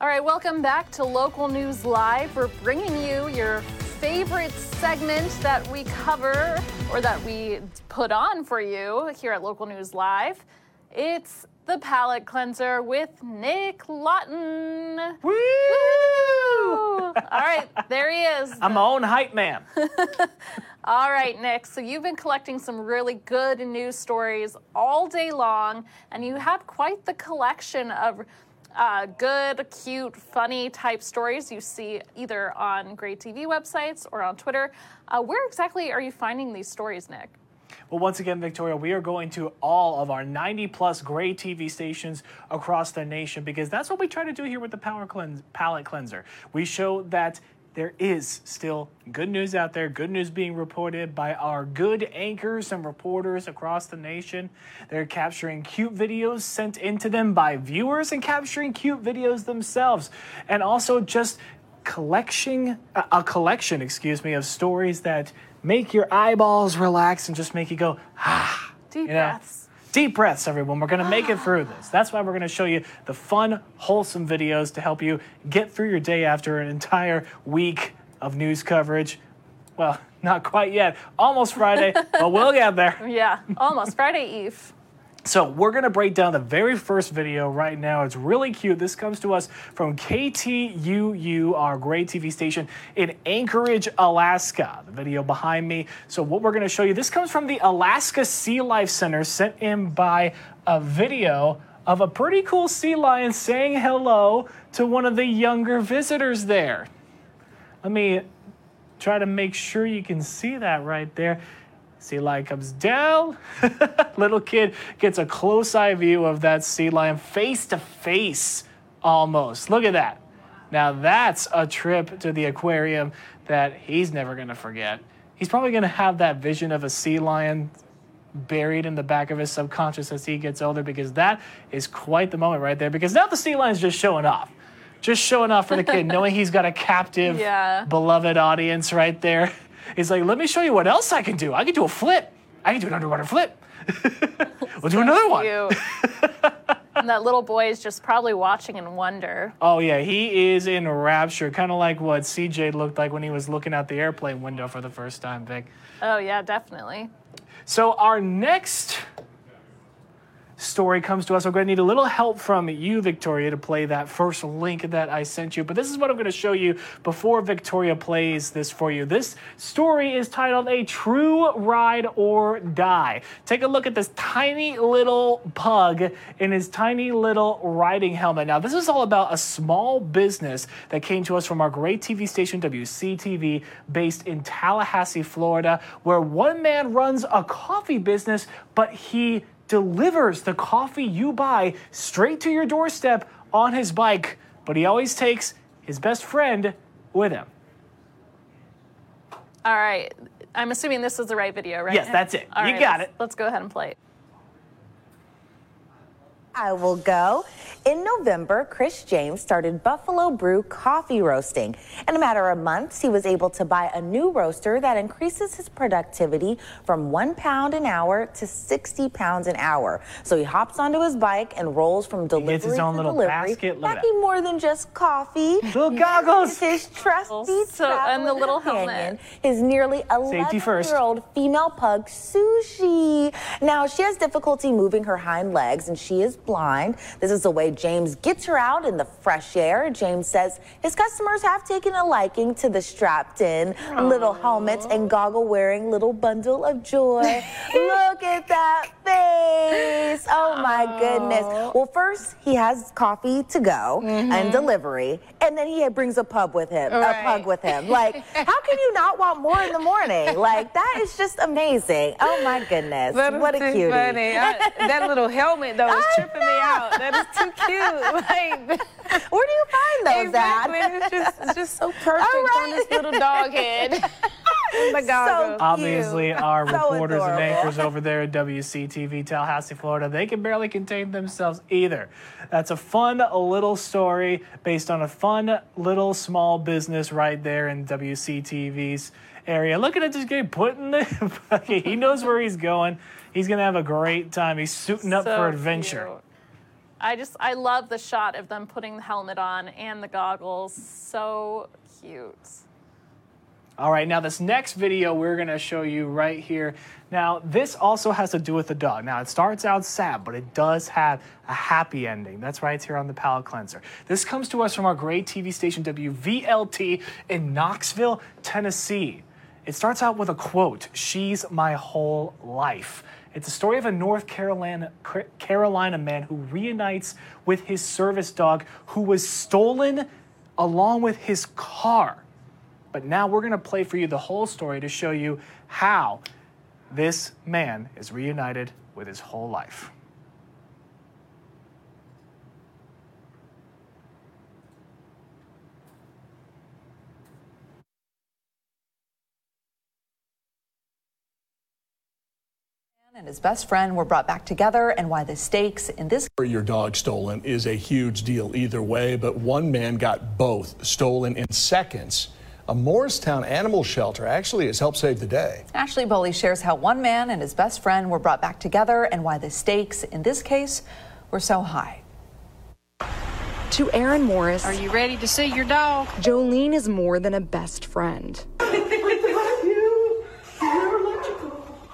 All right, welcome back to Local News Live. We're bringing you your favorite segment that we cover or that we put on for you here at Local News Live. It's the palate cleanser with Nick Lawton. Woo! All right, there he is. I'm my own hype man. All right, Nick. So you've been collecting some really good news stories all day long, and you have quite the collection of uh, good, cute, funny type stories you see either on Gray TV websites or on Twitter. Uh, where exactly are you finding these stories, Nick? Well, once again, Victoria, we are going to all of our 90 plus Gray TV stations across the nation because that's what we try to do here with the Power Cleanse, Palate Cleanser. We show that there is still good news out there, good news being reported by our good anchors and reporters across the nation. They're capturing cute videos sent into them by viewers and capturing cute videos themselves. And also just collection a collection, excuse me, of stories that make your eyeballs relax and just make you go, ah. Deep you know? breaths. Deep breaths, everyone. We're going to make it through this. That's why we're going to show you the fun, wholesome videos to help you get through your day after an entire week of news coverage. Well, not quite yet. Almost Friday, but we'll get there. Yeah, almost Friday Eve. So we're gonna break down the very first video right now. It's really cute. This comes to us from KTUU, our Gray TV station in Anchorage, Alaska. The video behind me. So what we're gonna show you, this comes from the Alaska Sea Life Center, sent in by a video of a pretty cool sea lion saying hello to one of the younger visitors there. Let me try to make sure you can see that right there. Sea lion comes down. Little kid gets a close eye view of that sea lion face to face almost. Look at that. Now that's a trip to the aquarium that he's never going to forget. He's probably going to have that vision of a sea lion buried in the back of his subconscious as he gets older because that is quite the moment right there because now the sea lion's just showing off. Just showing off for the kid, knowing he's got a captive, Yeah. beloved audience right there. He's like, let me show you what else I can do. I can do a flip. I can do an underwater flip. we'll do another one. And that little boy is just probably watching in wonder. Oh yeah, he is in rapture, kind of like what CJ looked like when he was looking out the airplane window for the first time, Vic. Oh, yeah, definitely. So our next story comes to us. We're going to need a little help from you, Victoria, to play that first link that I sent you. But this is what I'm going to show you before Victoria plays this for you. This story is titled A True Ride or Die. Take a look at this tiny little pug in his tiny little riding helmet. Now, this is all about a small business that came to us from our Gray TV station, WCTV, based in Tallahassee, Florida, where one man runs a coffee business, but he delivers the coffee you buy straight to your doorstep on his bike, but he always takes his best friend with him. All right. I'm assuming this is the right video, right? Yes, that's it. All You right, got it. Let's go ahead and play it. I will go. In November, Chris James started Buffalo Brew coffee roasting. In a matter of months, he was able to buy a new roaster that increases his productivity from one pound an hour to 60 pounds an hour. So he hops onto his bike and rolls from delivery he gets his own to little delivery, basket. Look packing more than just coffee. Little goggles. His trusty So- and the little companion, helmet. His nearly Safety first. 11-year-old female pug, Sushi. Now, she has difficulty moving her hind legs and she is blind. This is the way James gets her out in the fresh air. James says his customers have taken a liking to the strapped in little helmet and goggle wearing little bundle of joy. Look at that face. Oh my goodness. Well, first he has coffee to go and mm-hmm. delivery, and then he brings a pub with him, a Right. pug with him. Like, how can you not want more in the morning? Like, that is just amazing. Oh my goodness. That what a cutie. funny. I- that little helmet though is I tripping me out. That is too cute. Like Where do you find those exactly. at? It's just it's just so perfect All right. on this little dog head. and the So. Obviously, our So reporters and anchors over there at WCTV Tallahassee, Florida, they can barely contain themselves either. That's a fun little story based on a fun little small business right there in WCTV's area. Look at it just getting put in the. he knows where he's going. He's gonna have a great time. He's suiting up So for adventure. cute. I just I love the shot of them putting the helmet on and the goggles. So cute. All right, now this next video we're going to show you right here. Now, this also has to do with the dog. Now, it starts out sad, but it does have a happy ending. That's right, it's here on the Palate Cleanser. This comes to us from our Gray TV station WVLT in Knoxville, Tennessee. It starts out with a quote She's my whole life. It's a story of a North Carolina, Carolina man who reunites with his service dog who was stolen along with his car. But now we're going to play for you the whole story to show you how this man is reunited with his whole life. And his best friend were brought back together and why the stakes in this your dog stolen is a huge deal either way but one man got both stolen in seconds a Morristown animal shelter actually has helped save the day. Ashley Boley shares how one man and his best friend were brought back together and why the stakes in this case were so high. To Aaron Morris, are you ready to see your dog? Jolene is more than a best friend.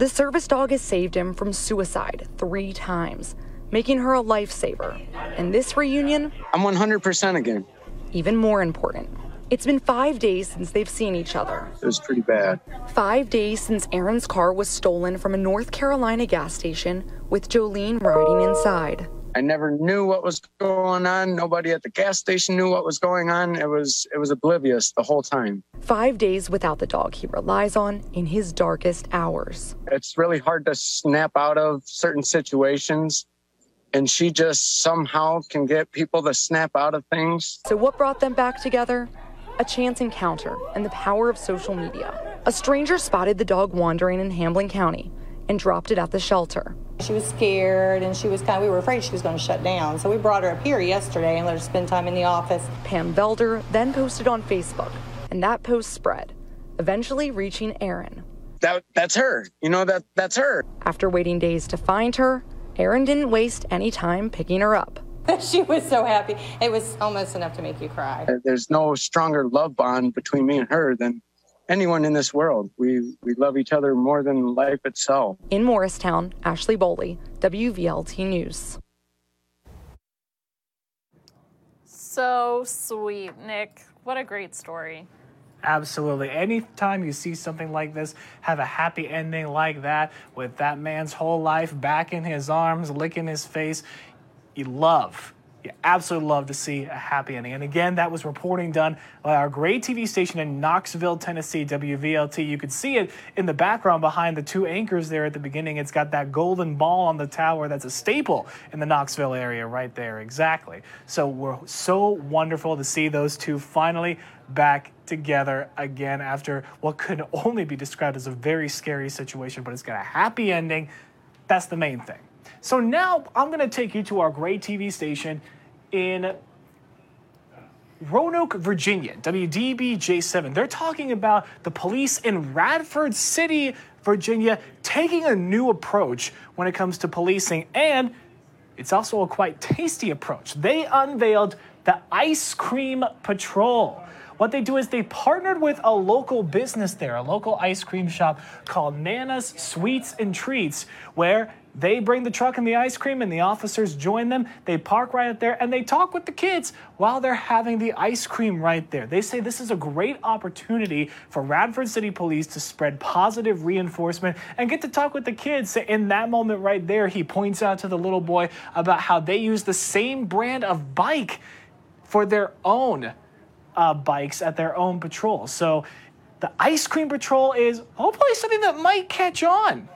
The service dog has saved him from suicide three times, making her a lifesaver. And this reunion, I'm 100% again. Even more important. It's been five days since they've seen each other. It was pretty bad. Five days since Aaron's car was stolen from a North Carolina gas station with Jolene riding inside. I never knew what was going on. Nobody at the gas station knew what was going on. It was it was oblivious the whole time. 5 days without the dog he relies on in his darkest hours. It's really hard to snap out of certain situations and she just somehow can get people to snap out of things. So what brought them back together? a chance encounter, and the power of social media. A stranger spotted the dog wandering in Hamblen County and dropped it at the shelter. She was scared and she was kind of, we were afraid she was going to shut down. So we brought her up here yesterday and let her spend time in the office. Pam Velder then posted on Facebook, and that post spread, eventually reaching Aaron. That, that's her. You know, that, that's her. After waiting days to find her, Aaron didn't waste any time picking her up. she was so happy. It was almost enough to make you cry. There's no stronger love bond between me and her than anyone in this world. We we love each other more than life itself. In Morristown, Ashley Bowley, WVLT News. So sweet, Nick. What a great story. Absolutely. Anytime you see something like this, have a happy ending like that, with that man's whole life back in his arms, licking his face, you love, you absolutely love to see a happy ending. And again, that was reporting done by our Gray TV station in Knoxville, Tennessee, WVLT. You could see it in the background behind the two anchors there at the beginning. It's got that golden ball on the tower that's a staple in the Knoxville area right there, exactly. So we're so wonderful to see those two finally back together again after what could only be described as a very scary situation, but it's got a happy ending. That's the main thing. So now I'm going to take you to our Gray TV station in Roanoke, Virginia, WDBJ7. They're talking about the police in Radford City, Virginia, taking a new approach when it comes to policing, and it's also a quite tasty approach. They unveiled the Ice Cream Patrol. What they do is they partnered with a local business there, a local ice cream shop called Nana's Sweets and Treats, where they bring the truck and the ice cream, and the officers join them. They park right up there and they talk with the kids while they're having the ice cream right there. They say this is a great opportunity for Radford City Police to spread positive reinforcement and get to talk with the kids. In that moment right there, he points out to the little boy about how they use the same brand of bike for their own uh, bikes at their own patrol. So the ice cream patrol is hopefully something that might catch on.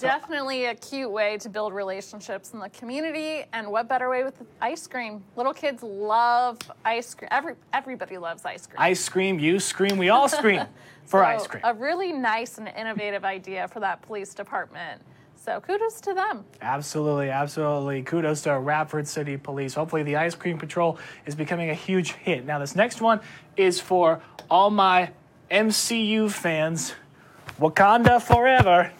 Definitely a cute way to build relationships in the community, and what better way with ice cream? Little kids love ice cream. Every everybody loves ice cream. Ice cream, you scream, we all scream for so, ice cream. A really nice and innovative idea for that police department. So kudos to them. Absolutely, absolutely. Kudos to Radford City Police. Hopefully, the Ice Cream Patrol is becoming a huge hit. Now, this next one is for all my MCU fans. Wakanda forever.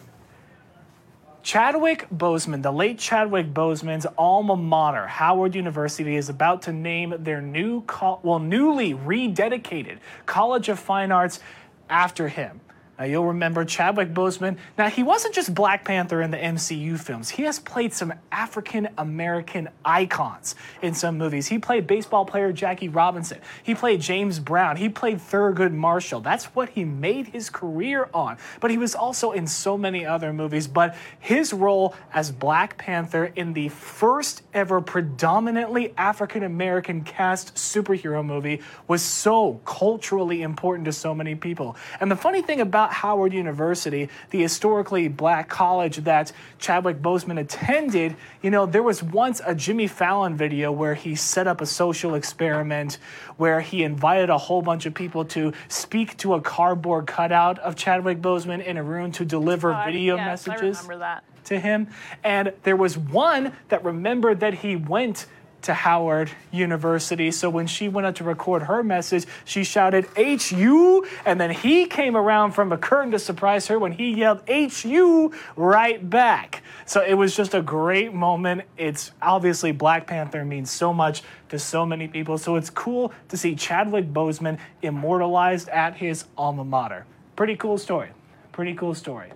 Chadwick Boseman, the late Chadwick Boseman's alma mater, Howard University, is about to name their new, well, newly rededicated College of Fine Arts after him. Now, you'll remember Chadwick Boseman. Now, he wasn't just Black Panther in the MCU films. He has played some African American icons in some movies. He played baseball player Jackie Robinson. He played James Brown. He played Thurgood Marshall. That's what he made his career on. But he was also in so many other movies. But his role as Black Panther in the first ever predominantly African American cast superhero movie was so culturally important to so many people. And the funny thing about Howard University, the historically black college that Chadwick Boseman attended, you know, there was once a Jimmy Fallon video where he set up a social experiment where he invited a whole bunch of people to speak to a cardboard cutout of Chadwick Boseman in a room to deliver Uh, video yes, messages I remember that. to him. And there was one that remembered that he went to Howard University. So when she went up to record her message, she shouted HU. And then he came around from a curtain to surprise her when he yelled HU right back. So it was just a great moment. It's obviously Black Panther means so much to so many people. So it's cool to see Chadwick Boseman immortalized at his alma mater. Pretty cool story. Pretty cool story.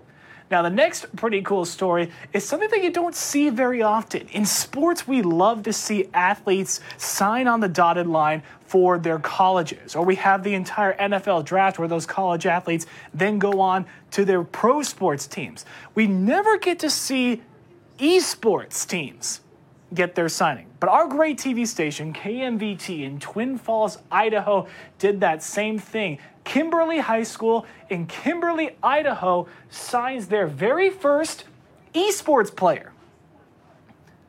Now, the next pretty cool story is something that you don't see very often. In sports, we love to see athletes sign on the dotted line for their colleges, or we have the entire NFL draft where those college athletes then go on to their pro sports teams. We never get to see esports teams get their signing. But our Gray TV station, KMVT in Twin Falls, Idaho, did that same thing. Kimberly High School in Kimberly, Idaho signs their very first esports player.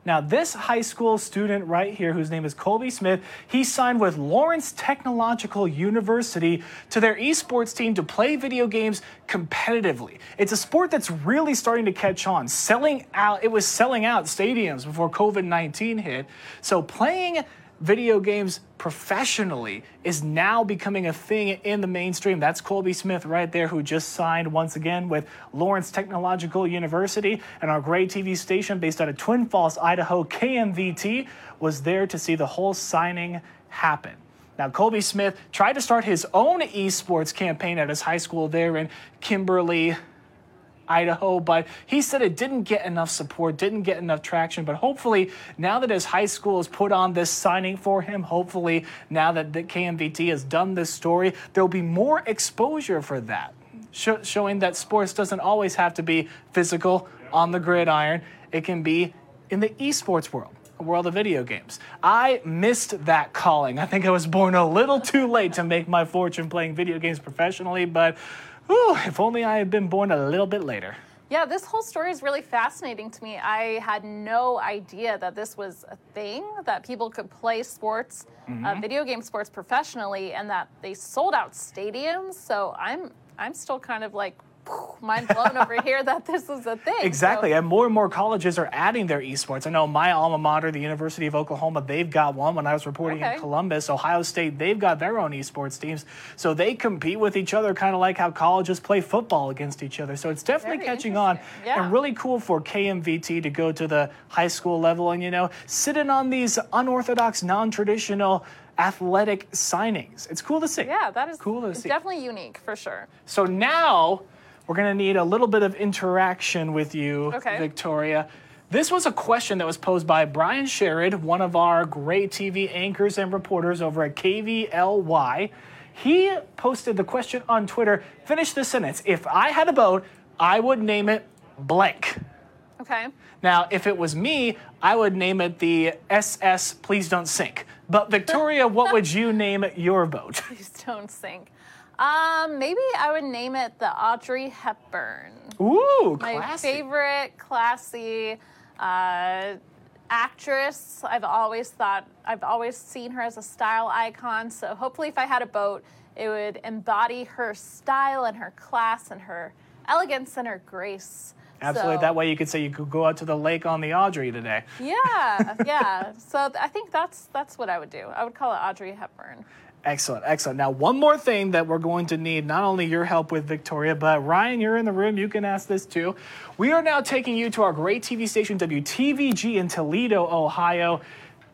Now, this high school student right here, whose name is Colby Smith, he signed with Lawrence Technological University to their esports team to play video games competitively. It's a sport that's really starting to catch on. Selling out, it was selling out stadiums before COVID 19 hit. So, playing video games professionally is now becoming a thing in the mainstream. That's Colby Smith right there, who just signed once again with Lawrence Technological University. And our Gray TV station based out of Twin Falls, Idaho, KMVT, was there to see the whole signing happen. Now, Colby Smith tried to start his own esports campaign at his high school there in Kimberly, Idaho, but he said it didn't get enough support, didn't get enough traction. But hopefully, now that his high school has put on this signing for him, hopefully, now that the KMVT has done this story, there'll be more exposure for that, Sho- showing that sports doesn't always have to be physical on the gridiron, it can be in the esports world. A world of video games. I missed that calling. I think I was born a little too late to make my fortune playing video games professionally, but Whew, if only I had been born a little bit later. Yeah, this whole story is really fascinating to me. I had no idea that this was a thing, that people could play sports, uh, Mhm. video game sports professionally, and that they sold out stadiums. So I'm I'm still kind of like mind blown over here that this is a thing. Exactly. So- And more and more colleges are adding their esports. I know my alma mater, the University of Oklahoma, they've got one. When I was reporting Okay. in Columbus, Ohio State, they've got their own esports teams. So they compete with each other, kind of like how colleges play football against each other. So it's definitely Very catching on. Yeah. And really cool for KMVT to go to the high school level and, you know, sit in on these unorthodox, non traditional athletic signings. It's cool to see. yeah, that is cool to see. definitely unique for sure. So now we're going to need a little bit of interaction with you, Okay. Victoria. This was a question that was posed by Brian Sherrod, one of our Gray TV anchors and reporters over at KVLY. He posted the question on Twitter. Finish the sentence. If I had a boat, I would name it blank. Okay. Now, if it was me, I would name it the SS Please Don't Sink. But Victoria, what would you name your boat? Please don't sink. Um, maybe I would name it the Audrey Hepburn. Ooh, My favorite classy uh, actress. I've always thought, I've always seen her as a style icon. So hopefully, if I had a boat, it would embody her style and her class and her elegance and her grace. Absolutely. So- That way you could say you could go out to the lake on the Audrey today. Yeah, yeah. So th- I think that's that's what I would do. I would call it Audrey Hepburn. Excellent, excellent. Now, one more thing that we're going to need not only your help with, Victoria, but Ryan, you're in the room. You can ask this too. We are now taking you to our Gray TV station, WTVG, in Toledo, Ohio.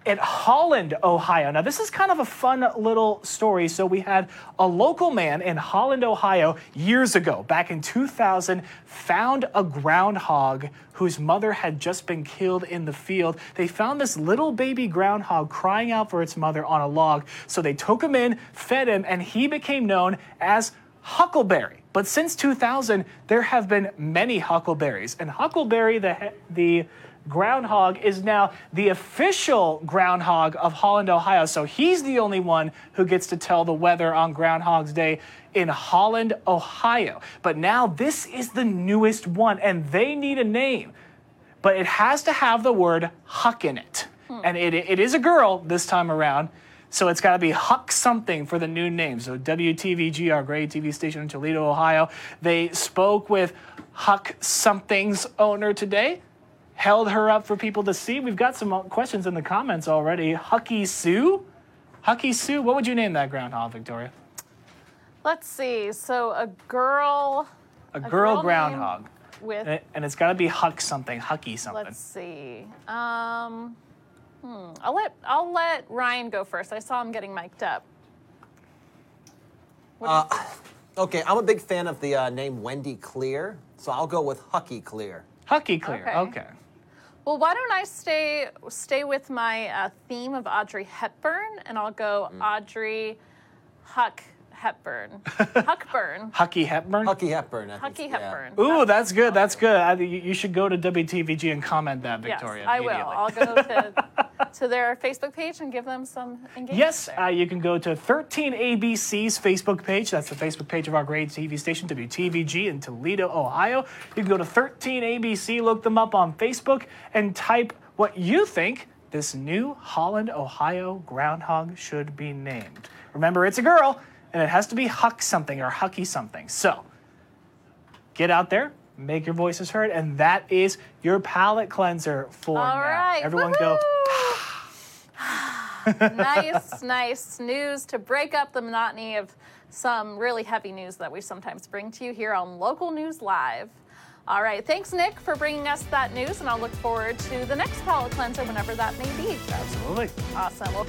At Holland, Ohio. Now, this is kind of a fun little story. So, we had a local man in Holland, Ohio, years ago, back in 2000, found a groundhog whose mother had just been killed in the field. They found this little baby groundhog crying out for its mother on a log. So they took him in, fed him, and he became known as Huckleberry. But since 2000, there have been many Huckleberries. And Huckleberry, the, the groundhog, is now the official groundhog of Holland, Ohio. So he's the only one who gets to tell the weather on Groundhog's Day in Holland, Ohio. But now this is the newest one, and they need a name but it has to have the word Huck in it. Hmm. And it, it is a girl this time around. So it's got to be Huck something for the new name. So WTVG, our Gray TV station in Toledo, Ohio, they spoke with Huck something's owner today, held her up for people to see. We've got some uh, questions in the comments already. Hucky Sue? Hucky Sue, what would you name that groundhog, Victoria? Let's see. So a girl A girl, girl name groundhog. with. And, and it's got to be Huck something, Hucky something. Let's see. Um, hmm. I'll let I'll let Ryan go first. I saw him getting mic'd up. Uh, okay, I'm a big fan of the uh, name Wendy Clear, so I'll go with Hucky Clear. Hucky Clear, Okay. okay. Well, why don't I stay stay with my uh, theme of Audrey Hepburn, and I'll go Mm. Audrey Huck Hepburn. Huckburn. Hucky Hepburn? Hucky Hepburn. I Hucky think, yeah. Hepburn. Ooh, that's good. That's good. I, you you should go to WTVG and comment that, Victoria. Yes, Victoria. I will. I'll go to, to their Facebook page and give them some engagement. Yes, uh, you can go to 13ABC's Facebook page. That's the Facebook page of our Gray TV station, WTVG in Toledo, Ohio. You can go to 13ABC, look them up on Facebook, and type what you think this new Holland, Ohio groundhog should be named. Remember, it's a girl, and it has to be Huck something or Hucky something. So, get out there, make your voices heard, and that is your palate cleanser for All now. right. Everyone go. Nice, nice news to break up the monotony of some really heavy news that we sometimes bring to you here on Local News Live. All right, thanks, Nick, for bringing us that news, and I'll look forward to the next palate cleanser whenever that may be. Absolutely. Awesome. Well,